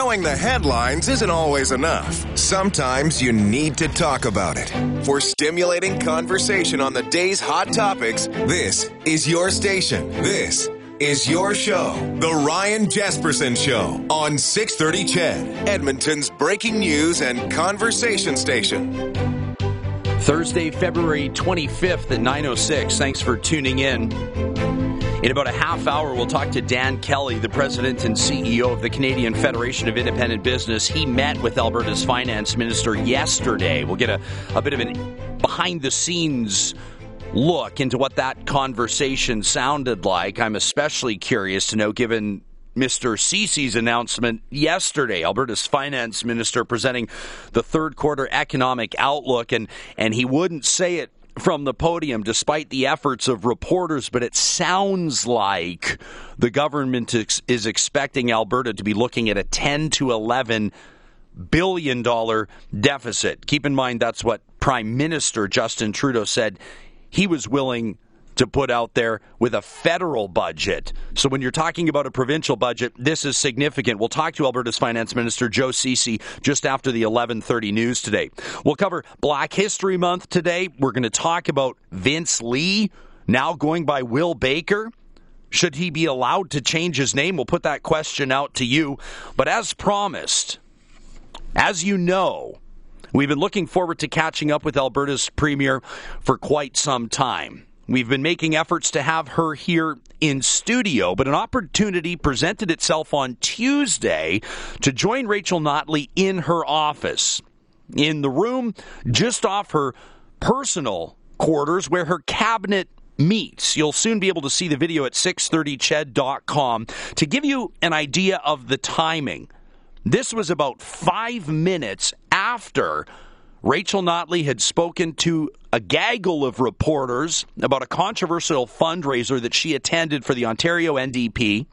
Knowing the headlines isn't always enough. Sometimes you need to talk about it. For stimulating conversation on the day's hot topics, this is your station. This is your show, The Ryan Jespersen Show on 630 CHED, Edmonton's breaking news and conversation station. Thursday, February 25th at 9.06. Thanks for tuning in. In about a half hour, we'll talk to Dan Kelly, the president and CEO of the Canadian Federation of Independent Business. He met with Alberta's finance minister yesterday. We'll get a, a bit of an behind the scenes look into what that conversation sounded like. I'm especially curious to know, given Mr. Ceci's announcement yesterday. Alberta's finance minister presenting the third quarter economic outlook, and, and he wouldn't say it from the podium despite the efforts of reporters, but it sounds like the government is expecting Alberta to be looking at a 10 to 11 billion dollar deficit. Keep in mind that's what Prime Minister Justin Trudeau said he was willing to put out there with a federal budget. So when you're talking about a provincial budget, this is significant. We'll talk to Alberta's Finance Minister Joe Ceci just after the 11:30 news today. We'll cover Black History Month today. We're going to talk about Vince Li now going by Will Baker. Should he be allowed to change his name? We'll put that question out to you. But as promised, as you know, we've been looking forward to catching up with Alberta's premier for quite some time. We've been making efforts to have her here in studio, but an opportunity presented itself on Tuesday to join Rachel Notley in her office, in the room just off her personal quarters where her cabinet meets. You'll soon be able to see the video at 630ched.com. To give you an idea of the timing, this was about five minutes after Rachel Notley had spoken to a gaggle of reporters about a controversial fundraiser that she attended for the Ontario NDP.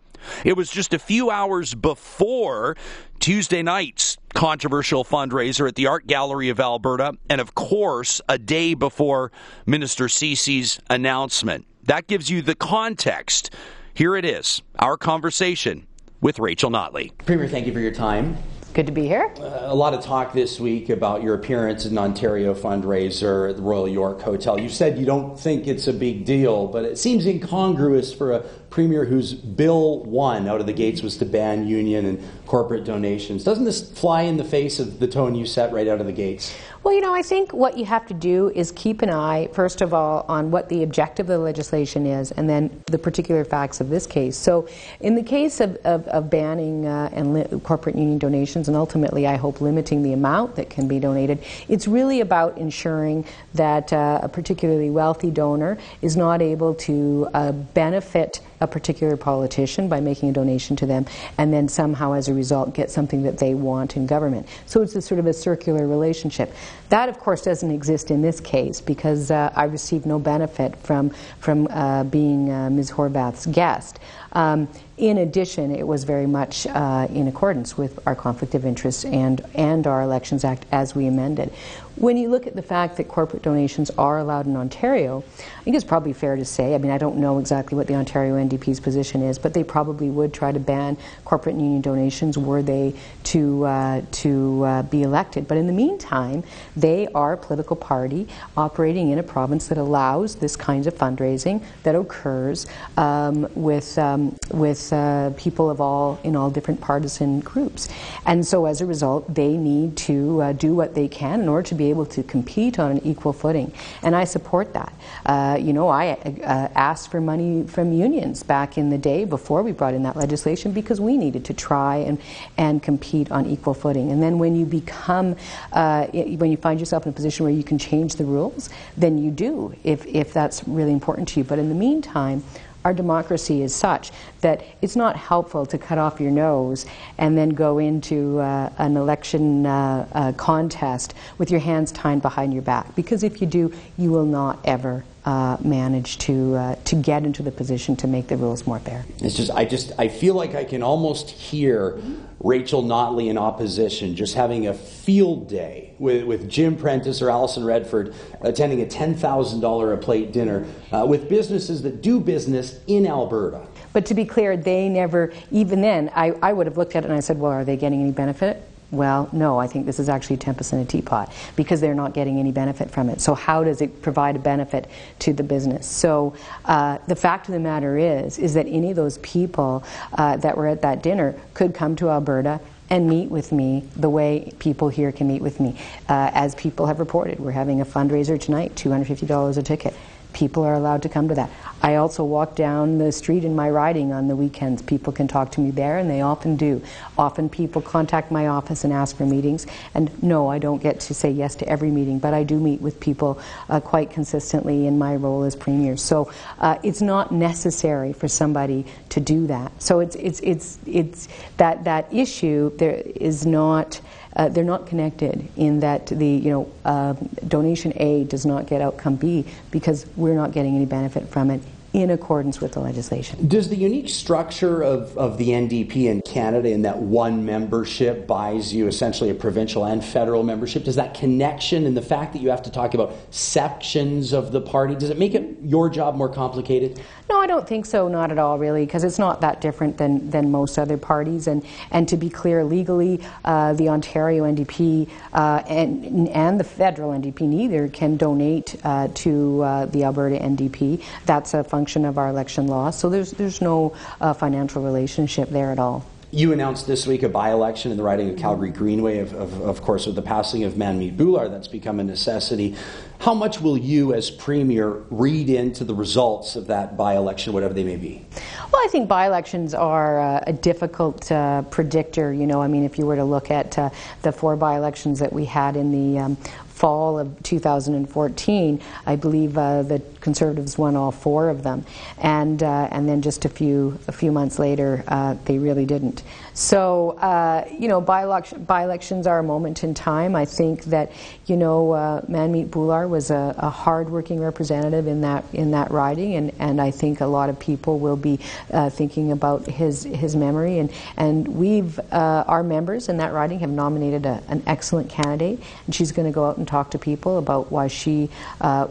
It was just a few hours before Tuesday night's controversial fundraiser at the Art Gallery of Alberta, and of course, a day before Minister Ceci's announcement. That gives you the context. Here it is our conversation with Rachel Notley. Premier, thank you for your time. Good to be here. Uh, a lot of talk this week about your appearance in Ontario fundraiser at the Royal York Hotel. You said you don't think it's a big deal, but it seems incongruous for a premier whose bill one out of the gates was to ban union and corporate donations. Doesn't this fly in the face of the tone you set right out of the gates? Well, you know, I think what you have to do is keep an eye, first of all, on what the objective of the legislation is, and then the particular facts of this case. So, in the case of, of, of banning uh, and li- corporate union donations, and ultimately, I hope, limiting the amount that can be donated, it's really about ensuring that uh, a particularly wealthy donor is not able to uh, benefit a particular politician by making a donation to them, and then somehow, as a result, get something that they want in government. So it's a sort of a circular relationship. That, of course, doesn't exist in this case because uh, I received no benefit from from uh, being uh, Ms. Horwath's guest. Um, in addition, it was very much uh, in accordance with our conflict of interest and, and our Elections Act as we amended. When you look at the fact that corporate donations are allowed in Ontario, I think it's probably fair to say, I mean, I don't know exactly what the Ontario NDP's position is, but they probably would try to ban corporate and union donations were they to, uh, to uh, be elected. But in the meantime, they are a political party operating in a province that allows this kind of fundraising that occurs um, with, um, with uh, people of all, in all different partisan groups. And so as a result, they need to uh, do what they can in order to be able to compete on an equal footing. And I support that. Uh, you know, I uh, asked for money from unions back in the day before we brought in that legislation because we needed to try and, and compete on equal footing. And then when you become, uh, when you find yourself in a position where you can change the rules, then you do if, if that's really important to you. But in the meantime, our democracy is such that it's not helpful to cut off your nose and then go into uh, an election uh, uh, contest with your hands tied behind your back. Because if you do, you will not ever uh, manage to uh, to get into the position to make the rules more fair. It's just I just I feel like I can almost hear Rachel Notley in opposition just having a field day with, with Jim Prentice or Alison Redford attending a ten thousand dollar a plate dinner uh, with businesses that do business in Alberta. But to be clear, they never, even then, I, I would have looked at it and I said, well, are they getting any benefit? Well, no, I think this is actually 10% a teapot because they're not getting any benefit from it. So, how does it provide a benefit to the business? So, uh, the fact of the matter is, is that any of those people uh, that were at that dinner could come to Alberta and meet with me the way people here can meet with me. Uh, as people have reported, we're having a fundraiser tonight, $250 a ticket. People are allowed to come to that. I also walk down the street in my riding on the weekends. People can talk to me there, and they often do. Often people contact my office and ask for meetings. And no, I don't get to say yes to every meeting, but I do meet with people uh, quite consistently in my role as premier. So uh, it's not necessary for somebody to do that. So it's it's it's it's that that issue there is not uh, they're not connected in that the you know uh, donation A does not get outcome B because we're not getting any benefit from it in accordance with the legislation. Does the unique structure of, of the NDP in Canada, in that one membership buys you essentially a provincial and federal membership, does that connection and the fact that you have to talk about sections of the party, does it make it your job more complicated? No, I don't think so, not at all, really, because it's not that different than, than most other parties. And, and to be clear, legally, uh, the Ontario NDP uh, and, and the federal NDP neither can donate uh, to uh, the Alberta NDP. That's a function of our election law. So there's, there's no uh, financial relationship there at all. You announced this week a by election in the riding of Calgary Greenway, of, of, of, course, with the passing of Manmeet Bhullar, that's become a necessity. How much will you, as Premier, read into the results of that by election, whatever they may be? Well, I think by elections are uh, a difficult uh, predictor. You know, I mean, if you were to look at uh, the four by elections that we had in the um, fall of 2014, I believe uh, the Conservatives won all four of them, and uh, and then just a few a few months later, uh, they really didn't. So uh, you know, by, by elections are a moment in time. I think that you know, uh, Manmeet Bhullar was a, a hardworking representative in that in that riding, and, and I think a lot of people will be uh, thinking about his his memory. And and we've our members in that riding have nominated a, an excellent candidate, and she's going to go out and talk to people about why she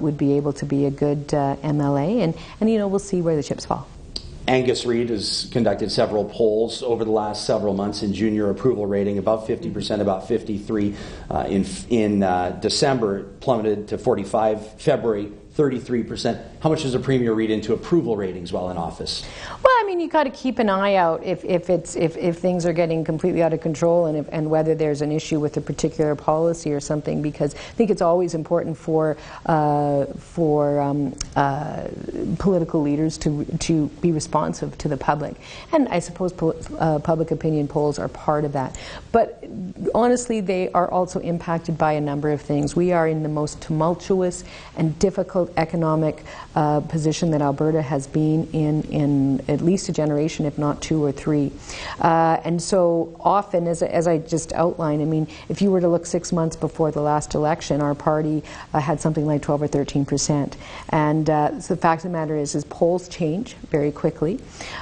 would be able to be a good uh, MLA, and, and you know we'll see where the chips fall. Angus Reid has conducted several polls over the last several months in junior approval rating, above 50%, about 53 uh, in, in uh, December, plummeted to 45 February, 33%. How much does a premier read into approval ratings while in office? Well, I mean, you got to keep an eye out if, if, it's, if, if things are getting completely out of control and, if, and whether there's an issue with a particular policy or something, because I think it's always important for, uh, for um, uh, political leaders to, to be responsive to the public. And I suppose pol- uh, public opinion polls are part of that. But honestly, they are also impacted by a number of things. We are in the most tumultuous and difficult economic uh, position that Alberta has been in in at least a generation, if not two or three. Uh, and so often, as, as I just outlined, I mean, if you were to look six months before the last election, our party uh, had something like 12 or 13 percent. And uh, so the fact of the matter is, is polls change very quickly.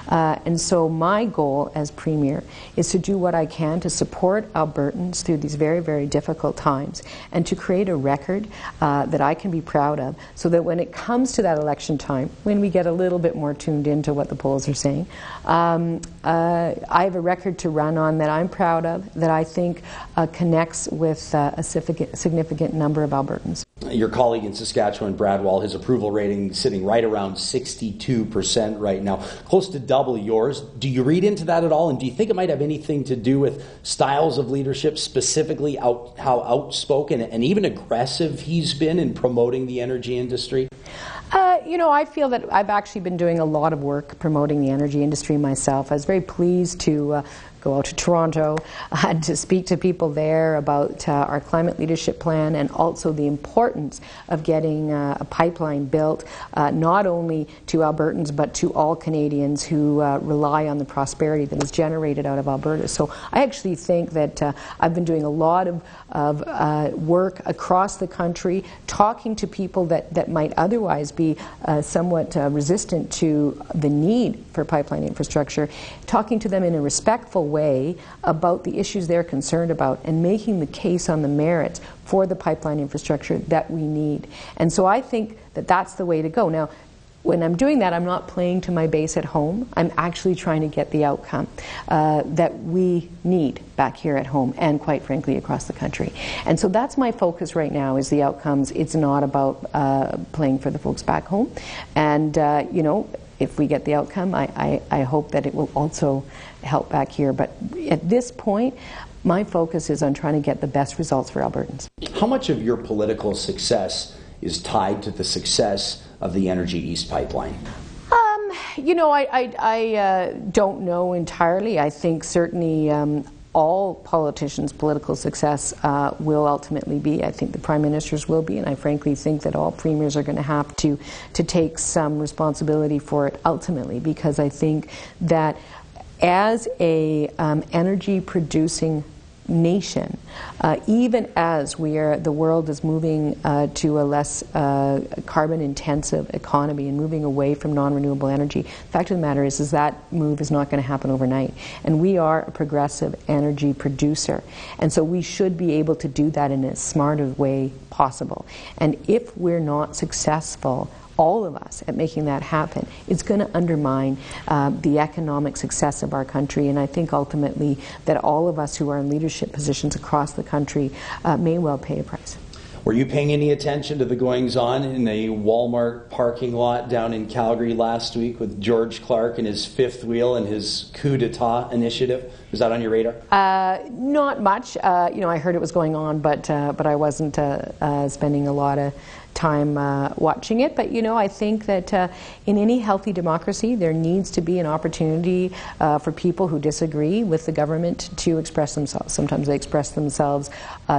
Uh, and so my goal as premier is to do what I can to support Albertans through these very, very difficult times and to create a record uh, that I can be proud of so that when it comes to that election time, when we get a little bit more tuned into what the polls are saying, um, uh, I have a record to run on that I'm proud of, that I think uh, connects with uh, a significant number of Albertans. Your colleague in Saskatchewan, Brad Wall, his approval rating sitting right around 62% right now, close to double yours. Do you read into that at all? And do you think it might have anything to do with styles of leadership, specifically out, how outspoken and even aggressive he's been in promoting the energy industry? Uh, you know, I feel that I've actually been doing a lot of work promoting the energy industry myself. I was very pleased to uh, go out to Toronto uh, to speak to people there about uh, our climate leadership plan and also the importance of getting uh, a pipeline built, uh, not only to Albertans but to all Canadians who uh, rely on the prosperity that is generated out of Alberta. So I actually think that I've been doing a lot of, of work across the country, talking to people that, that might otherwise be somewhat resistant to the need for pipeline infrastructure, talking to them in a respectful way about the issues they're concerned about and making the case on the merits for the pipeline infrastructure that we need. And so I think that that's the way to go. Now, when I'm doing that, I'm not playing to my base at home. I'm actually trying to get the outcome uh, that we need back here at home and, quite frankly, across the country. And so that's my focus right now is the outcomes. It's not about uh, playing for the folks back home. And, uh, you know, if we get the outcome, I, I, I hope that it will also help back here. But at this point, my focus is on trying to get the best results for Albertans. How much of your political success is tied to the success of the Energy East pipeline? Um, you know, I, I, I uh, don't know entirely. I think certainly um, all politicians' political success uh, will ultimately be. I think the prime ministers will be, and I frankly think that all premiers are going to have to to take some responsibility for it ultimately, because I think that as a um, energy producing nation, uh, even as we are, the world is moving uh, to a less uh, carbon intensive economy and moving away from non renewable energy. The fact of the matter is, is that move is not going to happen overnight. And we are a progressive energy producer. And so we should be able to do that in as smart a way possible. And if we're not successful all of us at making that happen, it's going to undermine uh, the economic success of our country. And I think ultimately that all of us who are in leadership positions across the country uh, may well pay a price. Were you paying any attention to the goings on in a Walmart parking lot down in Calgary last week with George Clark and his fifth wheel and his coup d'etat initiative? Was that on your radar? Uh, not much. Uh, you know, I heard it was going on, but uh, but I wasn't uh, uh, spending a lot of time watching it. But you know, I think that in any healthy democracy, there needs to be an opportunity for people who disagree with the government to express themselves. Sometimes they express themselves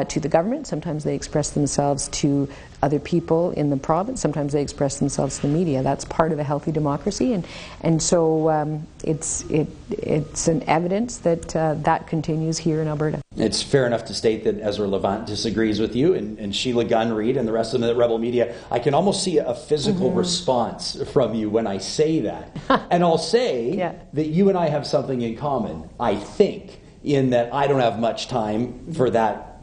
to the government. Sometimes they express themselves to other people in the province. Sometimes they express themselves to the media. That's part of a healthy democracy, and and so um, it's it it's an evidence that uh, that continues here in Alberta. It's fair enough to state that Ezra Levant disagrees with you, and, and Sheila Gunn Reid and the rest of the Rebel media. I can almost see a physical mm-hmm. response from you when I say that, and I'll say yeah. that you and I have something in common. I think in that I don't have much time for that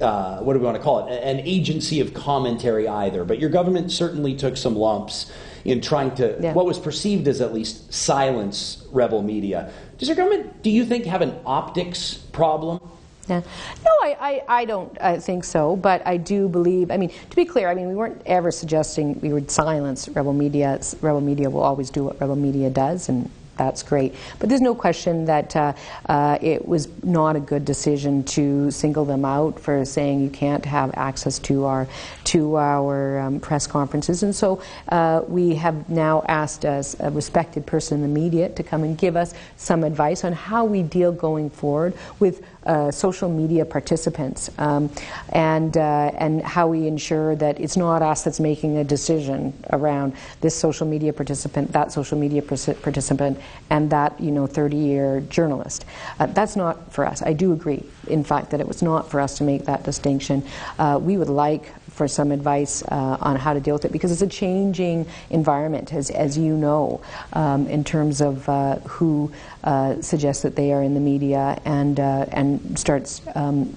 uh, what do we want to call it, an agency of commentary either. But your government certainly took some lumps in trying to, yeah. what was perceived as at least silence rebel media. Does your government, do you think, have an optics problem? Yeah. No, I, I, I don't I think so, but I do believe, I mean, to be clear, I mean, we weren't ever suggesting we would silence rebel media. Rebel media will always do what rebel media does, and that's great. But there's no question that uh, uh, it was not a good decision to single them out for saying you can't have access to our to our um, press conferences. And so uh, we have now asked as a respected person in the media to come and give us some advice on how we deal going forward with uh, social media participants um, and uh, and how we ensure that it's not us that's making a decision around this social media participant, that social media participant, and that you know 30-year journalist. Uh, that's not for us. I do agree, in fact, that it was not for us to make that distinction. Uh, we would like for some advice uh, on how to deal with it because it's a changing environment, as, as you know, um, in terms of uh, who uh, suggests that they are in the media and, uh, and starts um,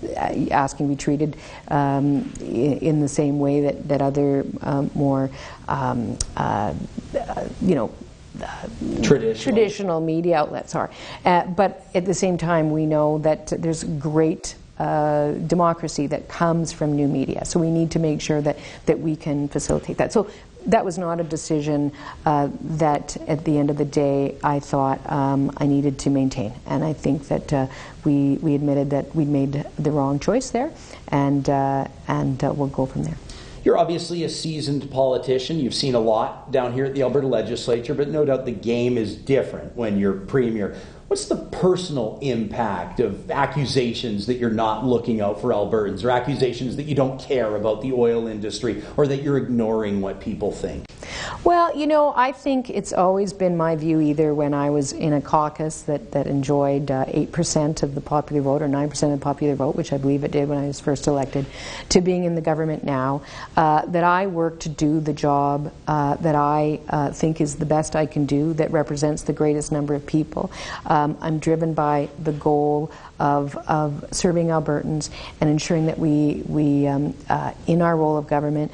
asking to be treated um, in, the same way that, that other um, more, um, uh, you know, traditional. traditional. media outlets are. Uh, but at the same time, we know that there's great uh, democracy that comes from new media. So we need to make sure that, that we can facilitate that. So that was not a decision uh, that at the end of the day I thought um, I needed to maintain. And I think that uh, we, we admitted that we made the wrong choice there, and, uh, and uh, we'll go from there. You're obviously a seasoned politician. You've seen a lot down here at the Alberta legislature, but no doubt the game is different when you're premier. What's the personal impact of accusations that you're not looking out for Albertans or accusations that you don't care about the oil industry or that you're ignoring what people think? Well, you know, I think it's always been my view, either when I was in a caucus that, that enjoyed uh, 8% of the popular vote or 9% of the popular vote, which I believe it did when I was first elected, to being in the government now, uh, that I work to do the job uh, that I uh, think is the best I can do, that represents the greatest number of people. Um, I'm driven by the goal of, of serving Albertans and ensuring that we, we um, uh, in our role of government,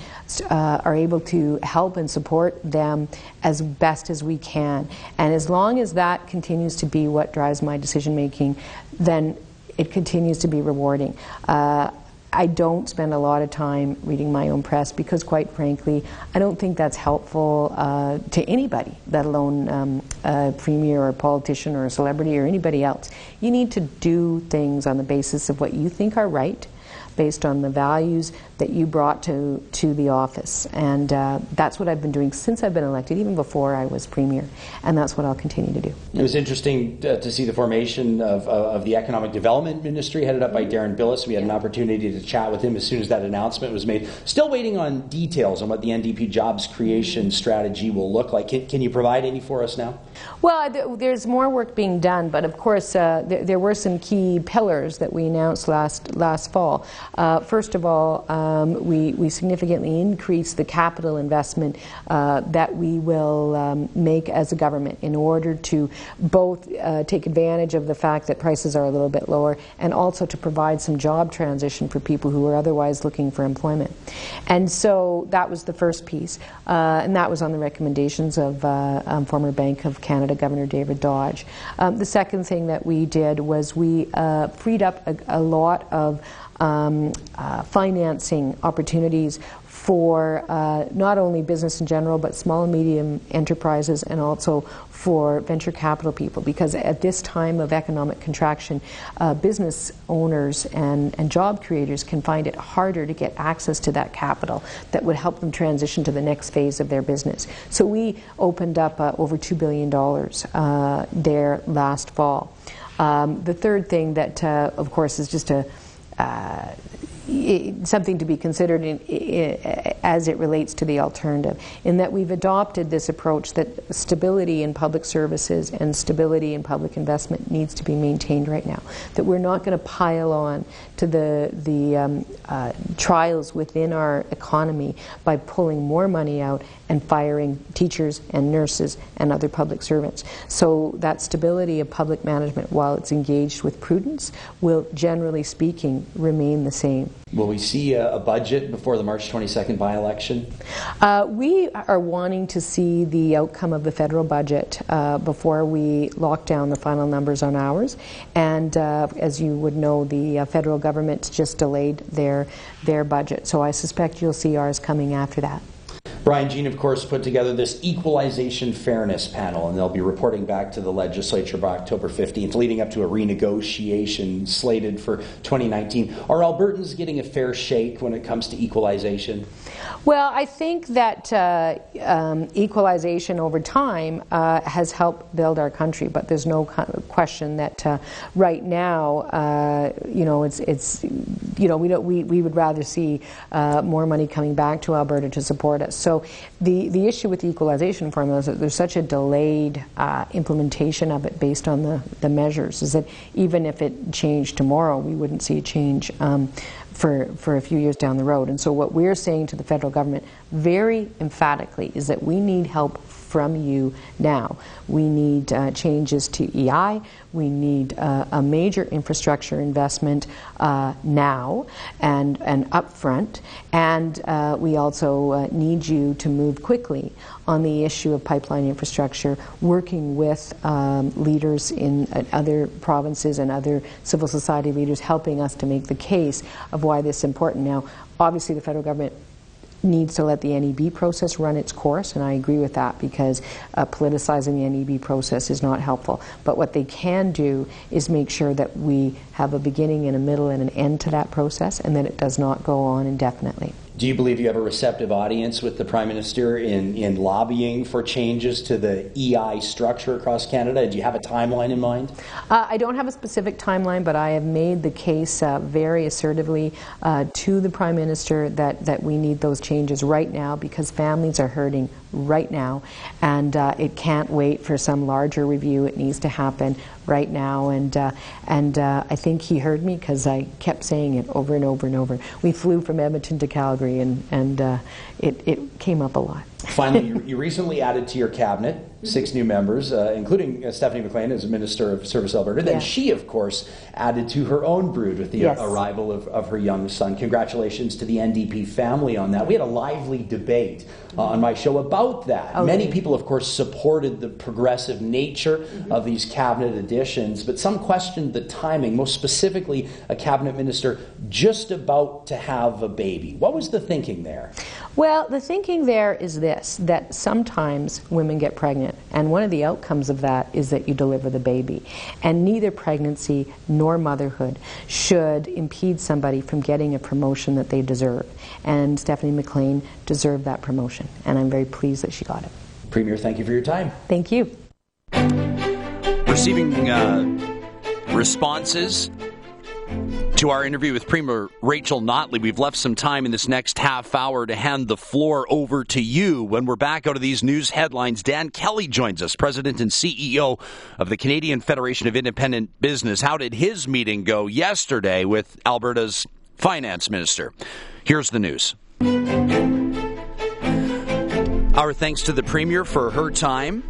uh, are able to help and support them as best as we can. And as long as that continues to be what drives my decision making, then it continues to be rewarding. Uh, I don't spend a lot of time reading my own press because, quite frankly, I don't think that's helpful uh, to anybody, let alone um, a premier or a politician or a celebrity or anybody else. You need to do things on the basis of what you think are right based on the values that you brought to, to the office. And uh, that's what I've been doing since I've been elected, even before I was Premier. And that's what I'll continue to do. It was interesting to, uh, to see the formation of, of, the Economic Development Ministry headed up by Deron Bilous. We had an opportunity to chat with him as soon as that announcement was made. Still waiting on details on what the NDP jobs creation strategy will look like. Can, can you provide any for us now? Well, th- there's more work being done, but of course, uh, th- there were some key pillars that we announced last last fall. Uh, first of all, um, we we significantly increased the capital investment uh, that we will um, make as a government in order to both uh, take advantage of the fact that prices are a little bit lower, and also to provide some job transition for people who are otherwise looking for employment. And so that was the first piece, uh, and that was on the recommendations of uh, um, former Bank of Canada Governor David Dodge. Um, the second thing that we did was we uh, freed up a, a lot of um, uh, financing opportunities for uh, not only business in general, but small and medium enterprises and also for venture capital people. Because at this time of economic contraction, uh, business owners and, and job creators can find it harder to get access to that capital that would help them transition to the next phase of their business. So we opened up uh, over $2 billion uh, there last fall. Um, the third thing that, uh, of course, is just a uh, something to be considered in, in, as it relates to the alternative, in that we've adopted this approach that stability in public services and stability in public investment needs to be maintained right now. That we're not going to pile on to the, the um, uh, trials within our economy by pulling more money out and firing teachers and nurses and other public servants. So that stability of public management, while it's engaged with prudence, will generally speaking remain the same. Will we see a, a budget before the March 22nd by election? Uh, we are wanting to see the outcome of the federal budget uh, before we lock down the final numbers on ours. And uh, as you would know, the uh, federal government just delayed their, their budget. So I suspect you'll see ours coming after that. Brian Jean, of course, put together this equalization fairness panel, and they'll be reporting back to the legislature by October 15th, leading up to a renegotiation slated for 2019. Are Albertans getting a fair shake when it comes to equalization? Well, I think that uh, um, equalization over time uh, has helped build our country, but there's no question that uh, right now, uh, you know, it's it's you know we don't we, we would rather see uh, more money coming back to Alberta to support us. So the the issue with the equalization formula is that there's such a delayed uh, implementation of it based on the the measures. Is that even if it changed tomorrow, we wouldn't see a change. Um, for, for a few years down the road. And so, what we're saying to the federal government very emphatically is that we need help from you now. We need uh, changes to EI. We need uh, a major infrastructure investment uh, now and, and upfront. And uh, we also uh, need you to move quickly on the issue of pipeline infrastructure, working with um, leaders in uh, other provinces and other civil society leaders, helping us to make the case of why this is important. Now, obviously, the federal government needs to let the NEB process run its course, and I agree with that because uh, politicizing the NEB process is not helpful. But what they can do is make sure that we have a beginning and a middle and an end to that process, and that it does not go on indefinitely. Do you believe you have a receptive audience with the Prime Minister in, in lobbying for changes to the EI structure across Canada? Do you have a timeline in mind? Uh, I don't have a specific timeline, but I have made the case uh, very assertively uh, to the Prime Minister that, that we need those changes right now because families are hurting right now, and uh, it can't wait for some larger review. It needs to happen right now. And, uh, and uh, I think he heard me because I kept saying it over and over and over. We flew from Edmonton to Calgary, and, and uh, it, it came up a lot. Finally, you, you, recently added to your cabinet six new members, uh, including uh, Stephanie McLean as Minister of Service Alberta. Then yeah. she, of course, added to her own brood with the yes. arrival of, of, her young son. Congratulations to the NDP family on that. We had a lively debate uh, on my show about that. Oh, Many people, of course, supported the progressive nature mm-hmm. of these cabinet additions, but some questioned the timing, most specifically, a cabinet minister just about to have a baby. What was the thinking there? Well, the thinking there is this that sometimes women get pregnant, and one of the outcomes of that is that you deliver the baby. And neither pregnancy nor motherhood should impede somebody from getting a promotion that they deserve. And Stephanie McLean deserved that promotion, and I'm very pleased that she got it. Premier, thank you for your time. Thank you. Receiving uh, responses to our interview with Premier Rachel Notley. We've left some time in this next half hour to hand the floor over to you. When we're back out of these news headlines, Dan Kelly joins us, President and CEO of the Canadian Federation of Independent Business. How did his meeting go yesterday with Alberta's finance minister? Here's the news. Our thanks to the Premier for her time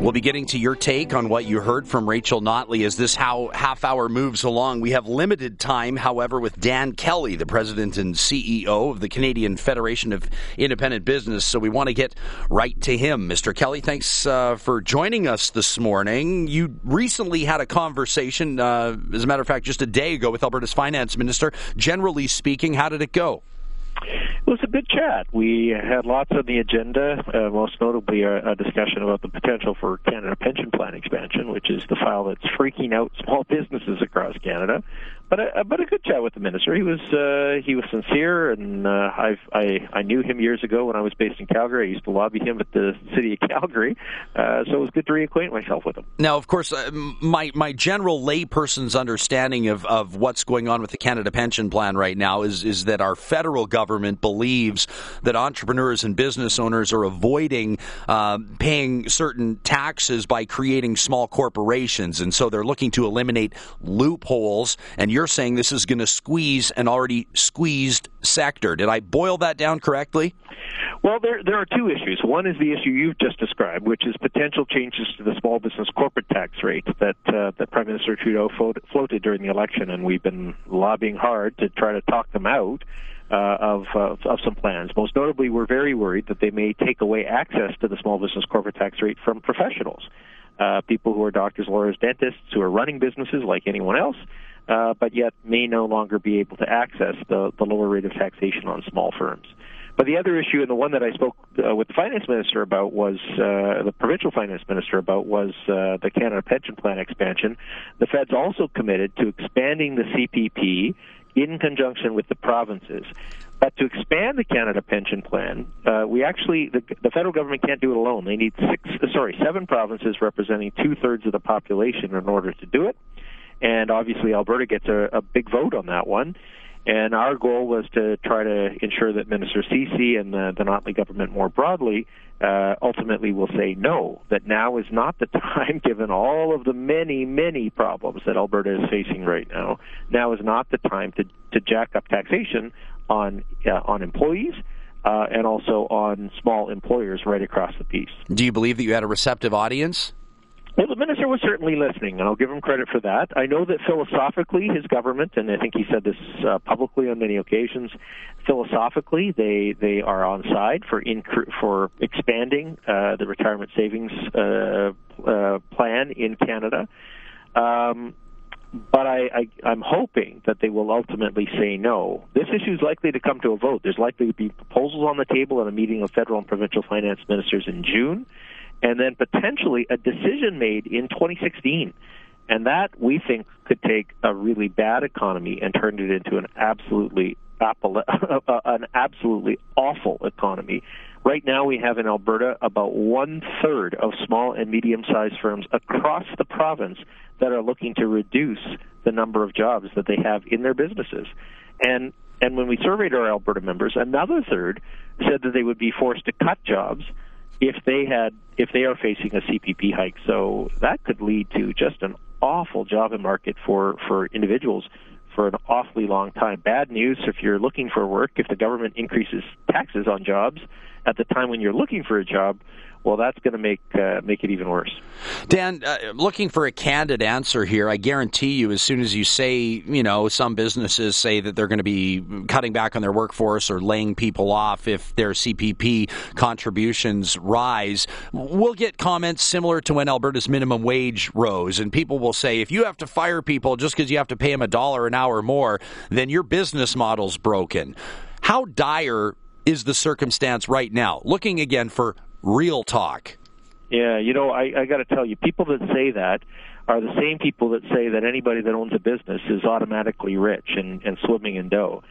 We'll be getting to your take on what you heard from Rachel Notley as this how half hour moves along. We have limited time, however, with Dan Kelly, the president and CEO of the Canadian Federation of Independent Business. So we want to get right to him. Mr. Kelly, thanks uh, for joining us this morning. You recently had a conversation, uh, as a matter of fact, just a day ago with Alberta's finance minister. Generally speaking, how did it go? It was a good chat. We had lots on the agenda, uh, most notably a, a, discussion about the potential for Canada Pension Plan expansion, which is the file that's freaking out small businesses across Canada but a, but a good chat with the minister. He was uh, he was sincere, and uh, I've, I I knew him years ago when I was based in Calgary. I used to lobby him at the city of Calgary, uh, so it was good to reacquaint myself with him. Now, of course, uh, my my general layperson's understanding of, of what's going on with the Canada Pension Plan right now is is that our federal government believes that entrepreneurs and business owners are avoiding uh, paying certain taxes by creating small corporations, and so they're looking to eliminate loopholes. And you're you're saying this is going to squeeze an already squeezed sector. Did I boil that down correctly? Well, there there are two issues. One is the issue you've just described, which is potential changes to the small business corporate tax rate that uh, that Prime Minister Trudeau floated during the election, and we've been lobbying hard to try to talk them out. Uh, of, of, of some plans. Most notably, we're very worried that they may take away access to the small business corporate tax rate from professionals, uh, people who are doctors, lawyers, dentists, who are running businesses like anyone else, uh, but yet may no longer be able to access the, the lower rate of taxation on small firms. But the other issue, and the one that I spoke uh, with the finance minister about was uh, the provincial finance minister about was uh, the Canada Pension Plan expansion. The Fed's also committed to expanding the CPP in conjunction with the provinces. But to expand the Canada Pension Plan, uh, we actually the, the, federal government can't do it alone. They need six, sorry, seven provinces representing two thirds of the population in order to do it and obviously Alberta gets a, a big vote on that one. And our goal was to try to ensure that Minister Ceci and the, the Notley government more broadly uh, ultimately will say no, that now is not the time, given all of the many, many problems that Alberta is facing right now. Now is not the time to, to jack up taxation on uh, on employees. Uh, and also on small employers right across the piece. Do you believe that you had a receptive audience? Well, the minister was certainly listening, and I'll give him credit for that. I know that philosophically, his government, and I think he said this uh, publicly on many occasions, philosophically, they they are on side for inc- for expanding uh, the retirement savings uh, uh, plan in Canada. Um, but I, I, I'm hoping that they will ultimately say no. This issue is likely to come to a vote. There's likely to be proposals on the table at a meeting of federal and provincial finance ministers in June and then potentially a decision made in 2016. And that we think could take a really bad economy and turn it into an absolutely an absolutely awful economy. Right now, we have in Alberta about one third of small and medium sized firms across the province that are looking to reduce the number of jobs that they have in their businesses. And and when we surveyed our Alberta members, another third said that they would be forced to cut jobs if they had if they are facing a CPP hike. So that could lead to just an awful job market for for individuals for an awfully long time. Bad news if you're looking for work, if the government increases taxes on jobs at the time when you're looking for a job, well, that's going to make uh, make it even worse. Dan, uh, looking for a candid answer here. I guarantee you, as soon as you say, you know, some businesses say that they're going to be cutting back on their workforce or laying people off if their CPP contributions rise, we'll get comments similar to when Alberta's minimum wage rose, and people will say, if you have to fire people just because you have to pay them a dollar an hour more, then your business model's broken. How dire is the circumstance right now? Looking again for real talk. Yeah, you know, I, I got to tell you, people that say that are the same people that say that anybody that owns a business is automatically rich and, and swimming in dough.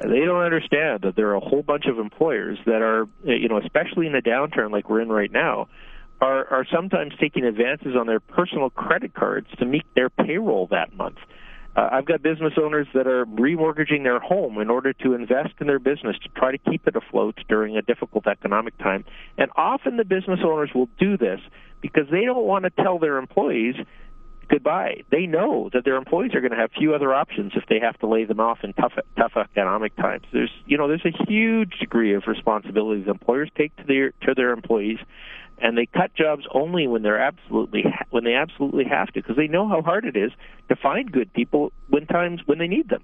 They don't understand that there are a whole bunch of employers that are, you know, especially in a downturn like we're in right now, are, are sometimes taking advances on their personal credit cards to meet their payroll that month. Uh, I've got business owners that are remortgaging their home in order to invest in their business to try to keep it afloat during a difficult economic time. And often the business owners will do this because they don't want to tell their employees goodbye. They know that their employees are going to have few other options if they have to lay them off in tough tough economic times. There's you know there's a huge degree of responsibility that employers take to their to their employees and they cut jobs only when they're absolutely when they absolutely have to because they know how hard it is to find good people when times when they need them.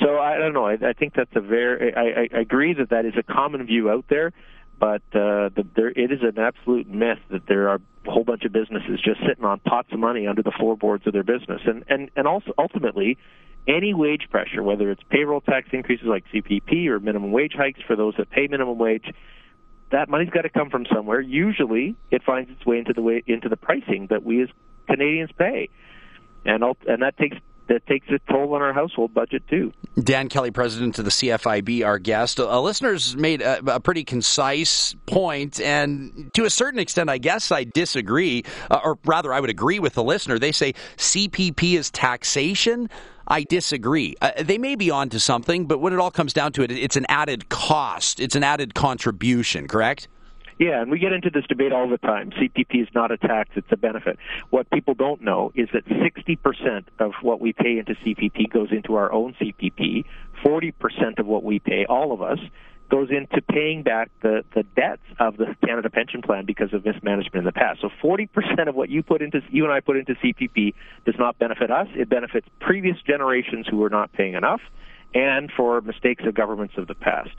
So I don't know. I, I think that's a very. I, I agree that that is a common view out there, but uh, the, there it is an absolute myth that there are a whole bunch of businesses just sitting on pots of money under the floorboards of their business, and and and also ultimately. Any wage pressure, whether it's payroll tax increases like CPP or minimum wage hikes for those that pay minimum wage, that money's got to come from somewhere. Usually, it finds its way into the way into the pricing that we as Canadians pay, and and that takes that takes a toll on our household budget too. Dan Kelly, president of the CFIB, our guest. A listener's made a, a, pretty concise point, and to a certain extent, I guess I disagree, uh, or rather, I would agree with the listener. They say CPP is taxation. I disagree. Uh, they may be onto something, but when it all comes down to it, it's an added cost. It's an added contribution, correct? Yeah, and we get into this debate all the time. CPP is not a tax, it's a benefit. What people don't know is that 60% of what we pay into CPP goes into our own CPP, 40% of what we pay, all of us, goes into paying back the, the debts of the Canada Pension Plan because of mismanagement in the past. So 40% of what you put into you and I put into CPP does not benefit us. It benefits previous generations who were not paying enough and for mistakes of governments of the past.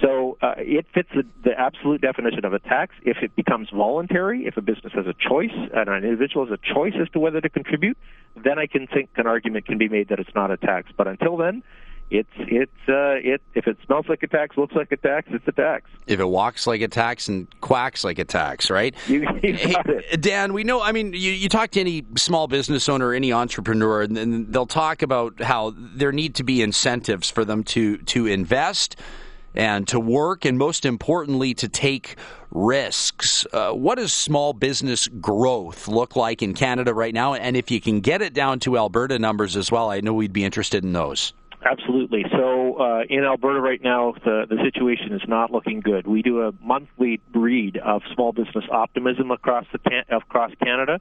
So uh, it fits the, the absolute definition of a tax if it becomes voluntary, if a business has a choice and an individual has a choice as to whether to contribute, then I can think an argument can be made that it's not a tax. But until then, it's it's uh, it if it smells like a tax, looks like a tax, it's a tax. If it walks like a tax and quacks like a tax, right? You, you got hey, it. Dan, we know. I mean, you, you talk to any small business owner, any entrepreneur, and, and they'll talk about how there need to be incentives for them to to invest and to work, and most importantly, to take risks. Uh, what does small business growth look like in Canada right now? And if you can get it down to Alberta numbers as well, I know we'd be interested in those. Absolutely. So uh, in Alberta right now, the, the situation is not looking good. We do a monthly read of small business optimism across the across Canada.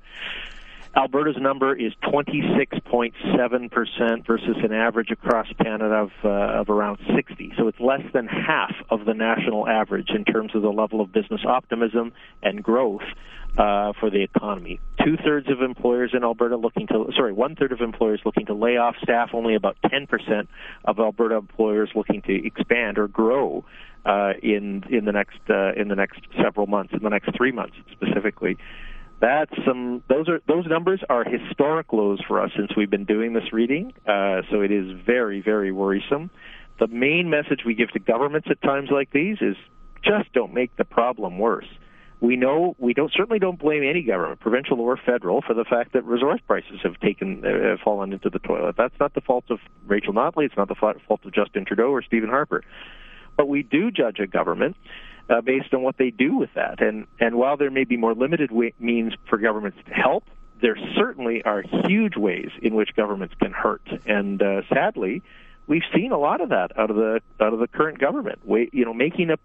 Alberta's number is 26.7% versus an average across Canada of, uh, of around 60. So it's less than half of the national average in terms of the level of business optimism and growth uh, for the economy. Two thirds of employers in Alberta looking to, sorry, one third of employers looking to lay off staff. Only about 10% of Alberta employers looking to expand or grow uh, in in the next uh, in the next several months, in the next three months specifically. That's some. Those are those numbers are historic lows for us since we've been doing this reading. Uh, so it is very very worrisome. The main message we give to governments at times like these is just don't make the problem worse we know we don't certainly don't blame any government, provincial or federal, for the fact that resource prices have taken uh, have fallen into the toilet. That's not the fault of Rachel Notley. It's not the fault of Justin Trudeau or Stephen Harper. But we do judge a government uh, based on what they do with that. And and while there may be more limited way, means for governments to help, there certainly are huge ways in which governments can hurt. And uh, sadly, we've seen a lot of that out of the out of the current government. Way, you know, making a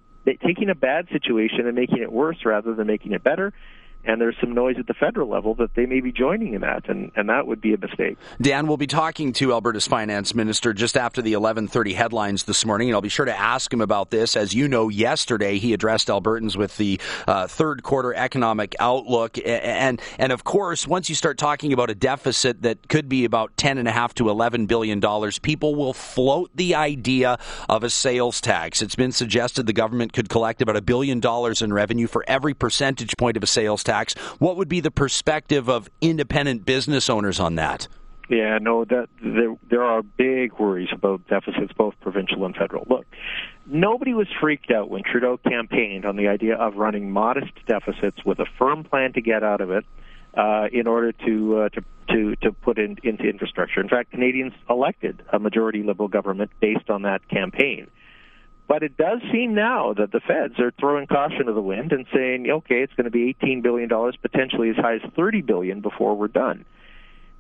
taking a bad situation and making it worse rather than making it better, and there's some noise at the federal level that they may be joining in that, and, and that would be a mistake. Dan, we'll be talking to Alberta's finance minister just after the 11:30 headlines this morning, and I'll be sure to ask him about this. As you know, yesterday he addressed Albertans with the uh, third quarter economic outlook, and and of course, once you start talking about a deficit that could be about 10 and a half to 11 billion dollars, people will float the idea of a sales tax. It's been suggested the government could collect about a billion dollars in revenue for every percentage point of a sales tax. What would be the perspective of independent business owners on that? Yeah, no, that there there are big worries about deficits, both provincial and federal. Look, nobody was freaked out when Trudeau campaigned on the idea of running modest deficits with a firm plan to get out of it uh, in order to uh, to to to put in, into infrastructure. In fact, Canadians elected a majority Liberal government based on that campaign. But it does seem now that the feds are throwing caution to the wind and saying, okay, it's going to be 18 billion dollars, potentially as high as 30 billion before we're done.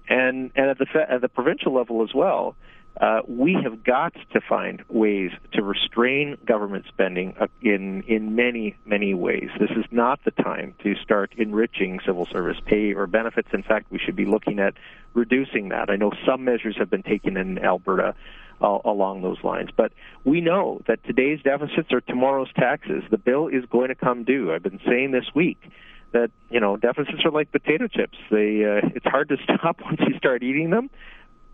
And and at the at the provincial level as well, uh, we have got to find ways to restrain government spending uh, in in many many ways. This is not the time to start enriching civil service pay or benefits. In fact, we should be looking at reducing that. I know some measures have been taken in Alberta uh, along those lines. But we know that today's deficits are tomorrow's taxes. The bill is going to come due. I've been saying this week that you know deficits are like potato chips. They uh, it's hard to stop once you start eating them,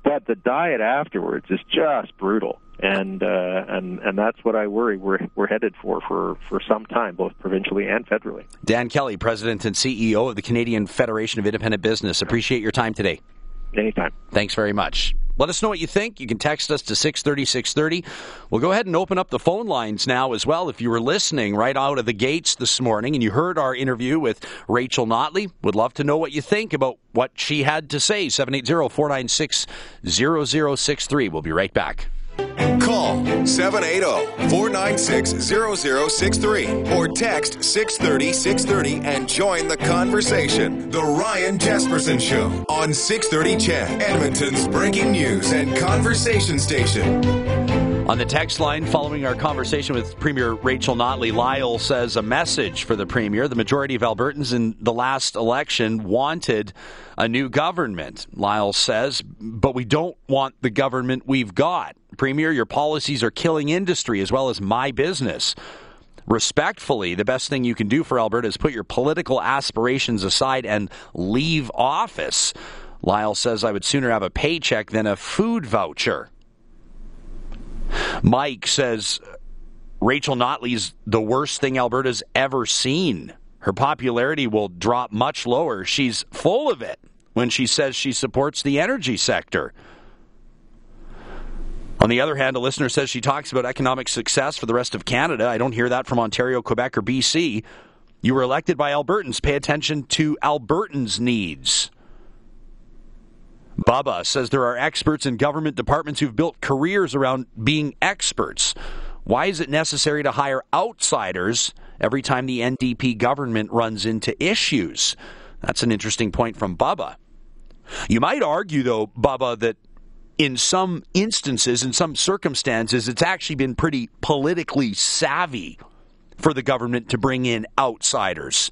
but the diet afterwards is just brutal. And uh, and and that's what I worry we're we're headed for for for some time, both provincially and federally. Dan Kelly, President and CEO of the Canadian Federation of Independent Business. Appreciate your time today. Anytime. Thanks very much. Let us know what you think. You can text us to 630 630. We'll go ahead and open up the phone lines now as well. If you were listening right out of the gates this morning and you heard our interview with Rachel Notley, would love to know what you think about what she had to say. 780 496 0063. We'll be right back. Call 780-496-0063 or text 630-630 and join the conversation. The Ryan Jespersen Show on 630 CHED, Edmonton's breaking news and conversation station. On the text line, following our conversation with Premier Rachel Notley, Lyle says a message for the Premier. The majority of Albertans in the last election wanted a new government. Lyle says, but we don't want the government we've got. Premier, your policies are killing industry as well as my business. Respectfully, the best thing you can do for Alberta is put your political aspirations aside and leave office. Lyle says, I would sooner have a paycheck than a food voucher. Mike says Rachel Notley's the worst thing Alberta's ever seen. Her popularity will drop much lower. She's full of it when she says she supports the energy sector. On the other hand, a listener says she talks about economic success for the rest of Canada. I don't hear that from Ontario, Quebec, or BC. You were elected by Albertans. Pay attention to Albertans' needs. Bubba says there are experts in government departments who've built careers around being experts. Why is it necessary to hire outsiders every time the NDP government runs into issues? That's an interesting point from Bubba. You might argue, though, Bubba, that in some instances, in some circumstances, it's actually been pretty politically savvy for the government to bring in outsiders.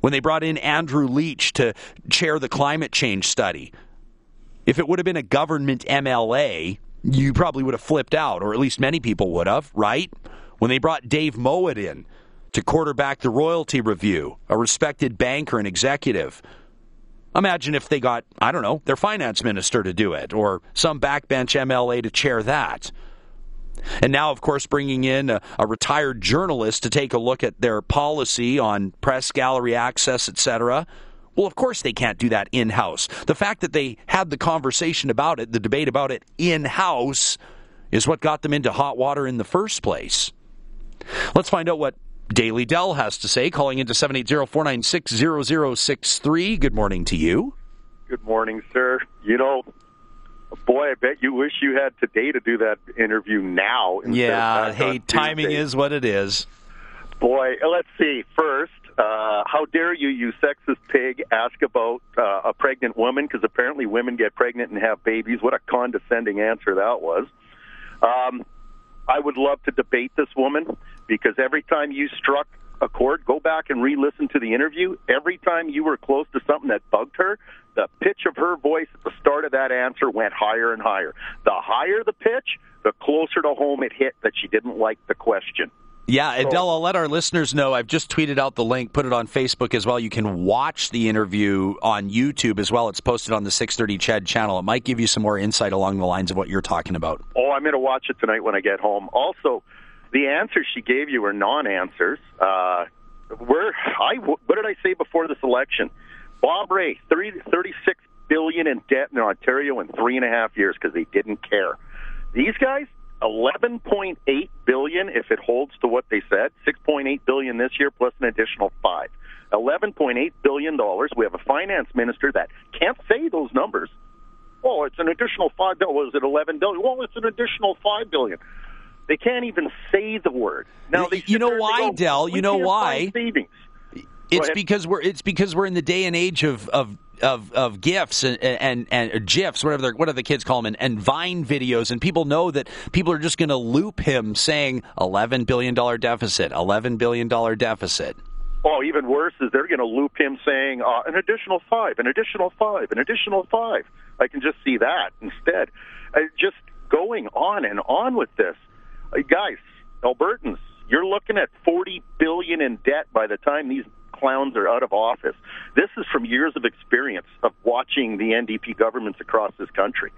When they brought in Andrew Leach to chair the climate change study, if it would have been a government MLA, you probably would have flipped out, or at least many people would have, right? When they brought Dave Mowat in to quarterback the royalty review, a respected banker and executive. Imagine if they got, I don't know, their finance minister to do it, or some backbench MLA to chair that. And now, of course, bringing in a, a, retired journalist to take a look at their policy on press gallery access, etc. Well, of course they can't do that in house. The fact that they had the conversation about it, the debate about it in house, is what got them into hot water in the first place. Let's find out what Daily Dell has to say, calling into 780 496 0063. Good morning to you. Good morning, sir. You know, boy, I bet you wish you had today to do that interview now. Yeah, hey, timing Tuesday. is what it is. Boy, uh, let's see. First, uh, how dare you, you sexist pig, ask about uh, a pregnant woman? Because apparently women get pregnant and have babies. What a condescending answer that was. Um, I would love to debate this woman because every time you struck a chord, go back and re-listen to the interview. Every time you were close to something that bugged her, the pitch of her voice at the start of that answer went higher and higher. The higher the pitch, the closer to home it hit that she didn't like the question. Yeah, Adele, I'll let our listeners know. I've just tweeted out the link, put it on Facebook as well. You can watch the interview on YouTube as well. It's posted on the 630 CHED channel. It might give you some more insight along the lines of what you're talking about. Oh, I'm going to watch it tonight when I get home. Also, the answers she gave you were non-answers. Uh, where I what did I say before this election? Bob Rae, 30, 36 billion in debt in Ontario in three and a half years because they didn't care. These guys, 11.8 billion if it holds to what they said. 6.8 billion this year plus an additional five. 11.8 billion dollars. We have a finance minister that can't say those numbers. Oh, it's an additional five billion. Was it 11 billion? Well, it's an additional five billion. They can't even say the word. Now, you know why, go, Dell? You know why? Savings. It's because we're it's because we're in the day and age of of of, of gifs and, and and gifs, whatever they're, what do the kids call them, and, and Vine videos, and people know that people are just going to loop him saying eleven billion dollar deficit, eleven billion dollar deficit. Oh, even worse is they're going to loop him saying uh, an additional five, an additional five, an additional five. I can just see that instead. Uh, just going on and on with this, uh, guys. Albertans, you're looking at forty billion in debt by the time these clowns are out of office. This is from years of experience of watching the NDP governments across this country.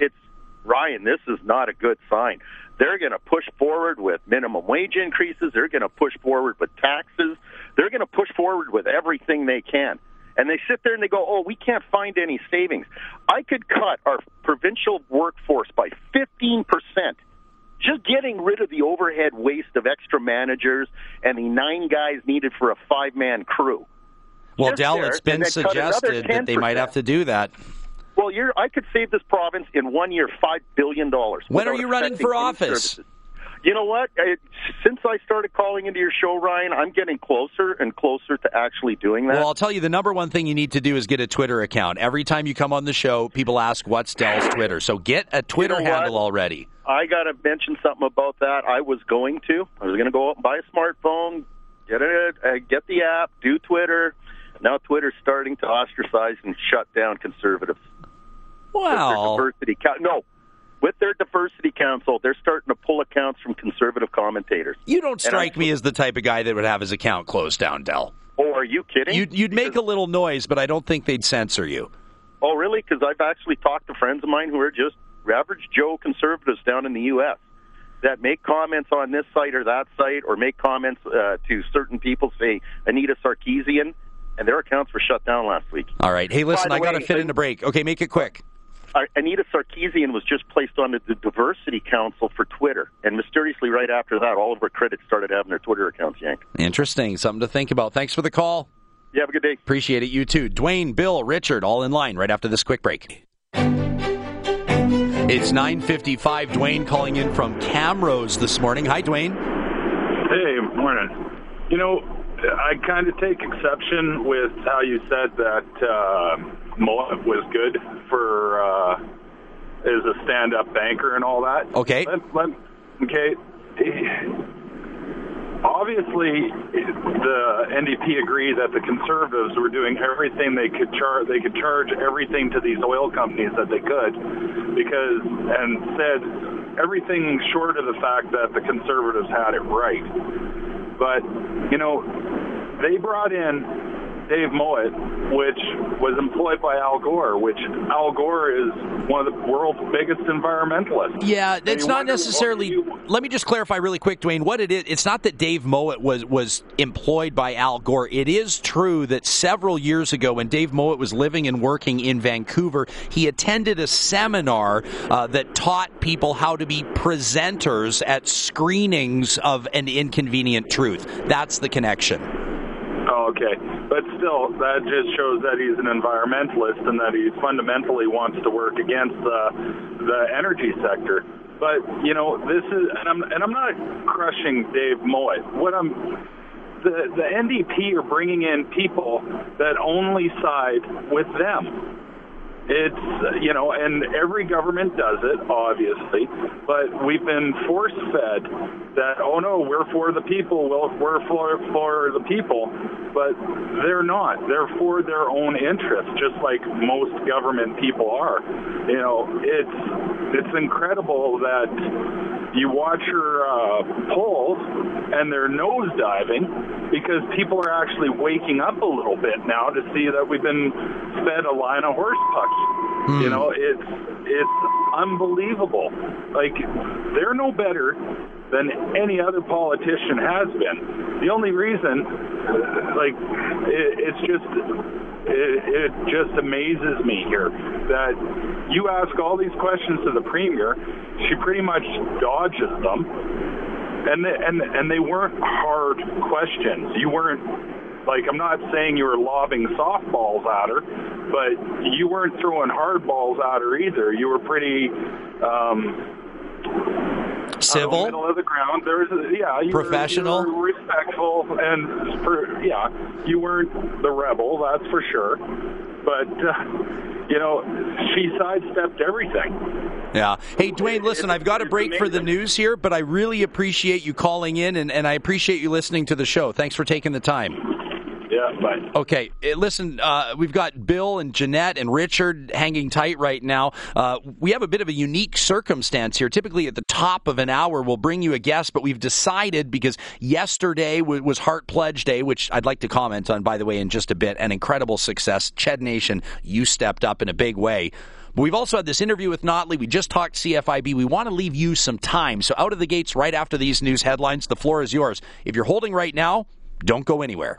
It's Ryan, this is not a good sign. They're going to push forward with minimum wage increases. They're going to push forward with taxes. They're going to push forward with everything they can. And they sit there and they go, oh, we can't find any savings. I could cut our provincial workforce by 15% just getting rid of the overhead waste of extra managers and the nine guys needed for a five man crew. Well, just Dell, it's been suggested that they might have to do that. Well, you're, I could save this province in one year five billion dollars. When are you running for office? Services. You know what? since I started calling into your show, Ryan, I'm getting closer and closer to actually doing that. Well, I'll tell you, the number one thing you need to do is get a Twitter account. Every time you come on the show, people ask, "What's Dell's Twitter?" So get a Twitter you know handle already. I got to mention something about that. I was going to. I was going to go out and buy a smartphone, get it, uh, get the app, do Twitter. Now Twitter's starting to ostracize and shut down conservatives. Wow. Diversity. No, with their diversity council, they're starting to pull accounts from conservative commentators. You don't strike me as the type of guy that would have his account closed down, Dell. Oh, are you kidding? You'd, you'd make a little noise, but I don't think they'd censor you. Oh, really? Because I've actually talked to friends of mine who are just average Joe conservatives down in the U.S. that make comments on this site or that site, or make comments uh, to certain people, say Anita Sarkeesian, and their accounts were shut down last week. All right. Hey, listen, I got to fit in a break. Okay, make it quick. Anita Sarkeesian was just placed on the Diversity Council for Twitter, and mysteriously, right after that, all of her critics started having their Twitter accounts yanked. Interesting, something to think about. Thanks for the call. You have a good day. Appreciate it. You too. Dwayne, Bill, Richard, all in line right after this quick break. It's 9:55. Dwayne calling in from Camrose this morning. Hi, Dwayne. Hey, morning. You know, I kind of take exception with how you said that uh, Mowat was good for uh, as a stand-up banker and all that. Okay. Let, let, okay. Obviously, the NDP agreed that the Conservatives were doing everything they could charge. They could charge everything to these oil companies that they could, because and said everything short of the fact that the Conservatives had it right. But you know, they brought in Dave Mowat, which was employed by Al Gore, which Al Gore is one of the world's biggest environmentalists. Yeah, it's not necessarily. You, let me just clarify really quick, Dwayne. What it is, it's not that Dave Mowat was was employed by Al Gore. It is true that several years ago, when Dave Mowat was living and working in Vancouver, he attended a seminar uh, that taught people how to be presenters at screenings of an inconvenient truth. That's the connection. Oh, okay. But still, that just shows that he's an environmentalist and that he fundamentally wants to work against the the energy sector. But you know, this is, and I'm and I'm not crushing Dave Mowat. What I'm the the NDP are bringing in people that only side with them. It's you know, and every government does it, obviously, but we've been force fed that oh no, we're for the people, well we're for for the people, but they're not. They're for their own interests, just like most government people are. You know, it's it's incredible that you watch her uh, polls and they're nosediving because people are actually waking up a little bit now to see that we've been fed a line of horse. Mm. You know, it's it's unbelievable. Like they're no better than any other politician has been. The only reason, like, it, it's just it, it just amazes me here that you ask all these questions to the premier, she pretty much dodges them, and they, and and they weren't hard questions. You weren't like I'm not saying you were lobbing softballs at her, but you weren't throwing hard balls at her either. You were pretty. Um, Civil, middle of the ground. There was, yeah, you professional, were, were respectful, and for, yeah, you weren't the rebel, that's for sure. But uh, you know, she sidestepped everything. Yeah. Hey, Dwayne, listen, I've got a break for the news here, but I really appreciate you calling in, and, and I appreciate you listening to the show. Thanks for taking the time. Yeah, bye. Okay, eh, listen, uh, we've got Bill and Jeanette and Richard hanging tight right now. Uh, we have a bit of a unique circumstance here. Typically, at the top of an hour, we'll bring you a guest, but we've decided because yesterday was Heart Pledge Day, which I'd like to comment on, by the way, in just a bit. An incredible success. CHED Nation, you stepped up in a big way. But we've also had this interview with Notley. We just talked CFIB. We want to leave you some time. So out of the gates right after these news headlines, the floor is yours. If you're holding right now, don't go anywhere.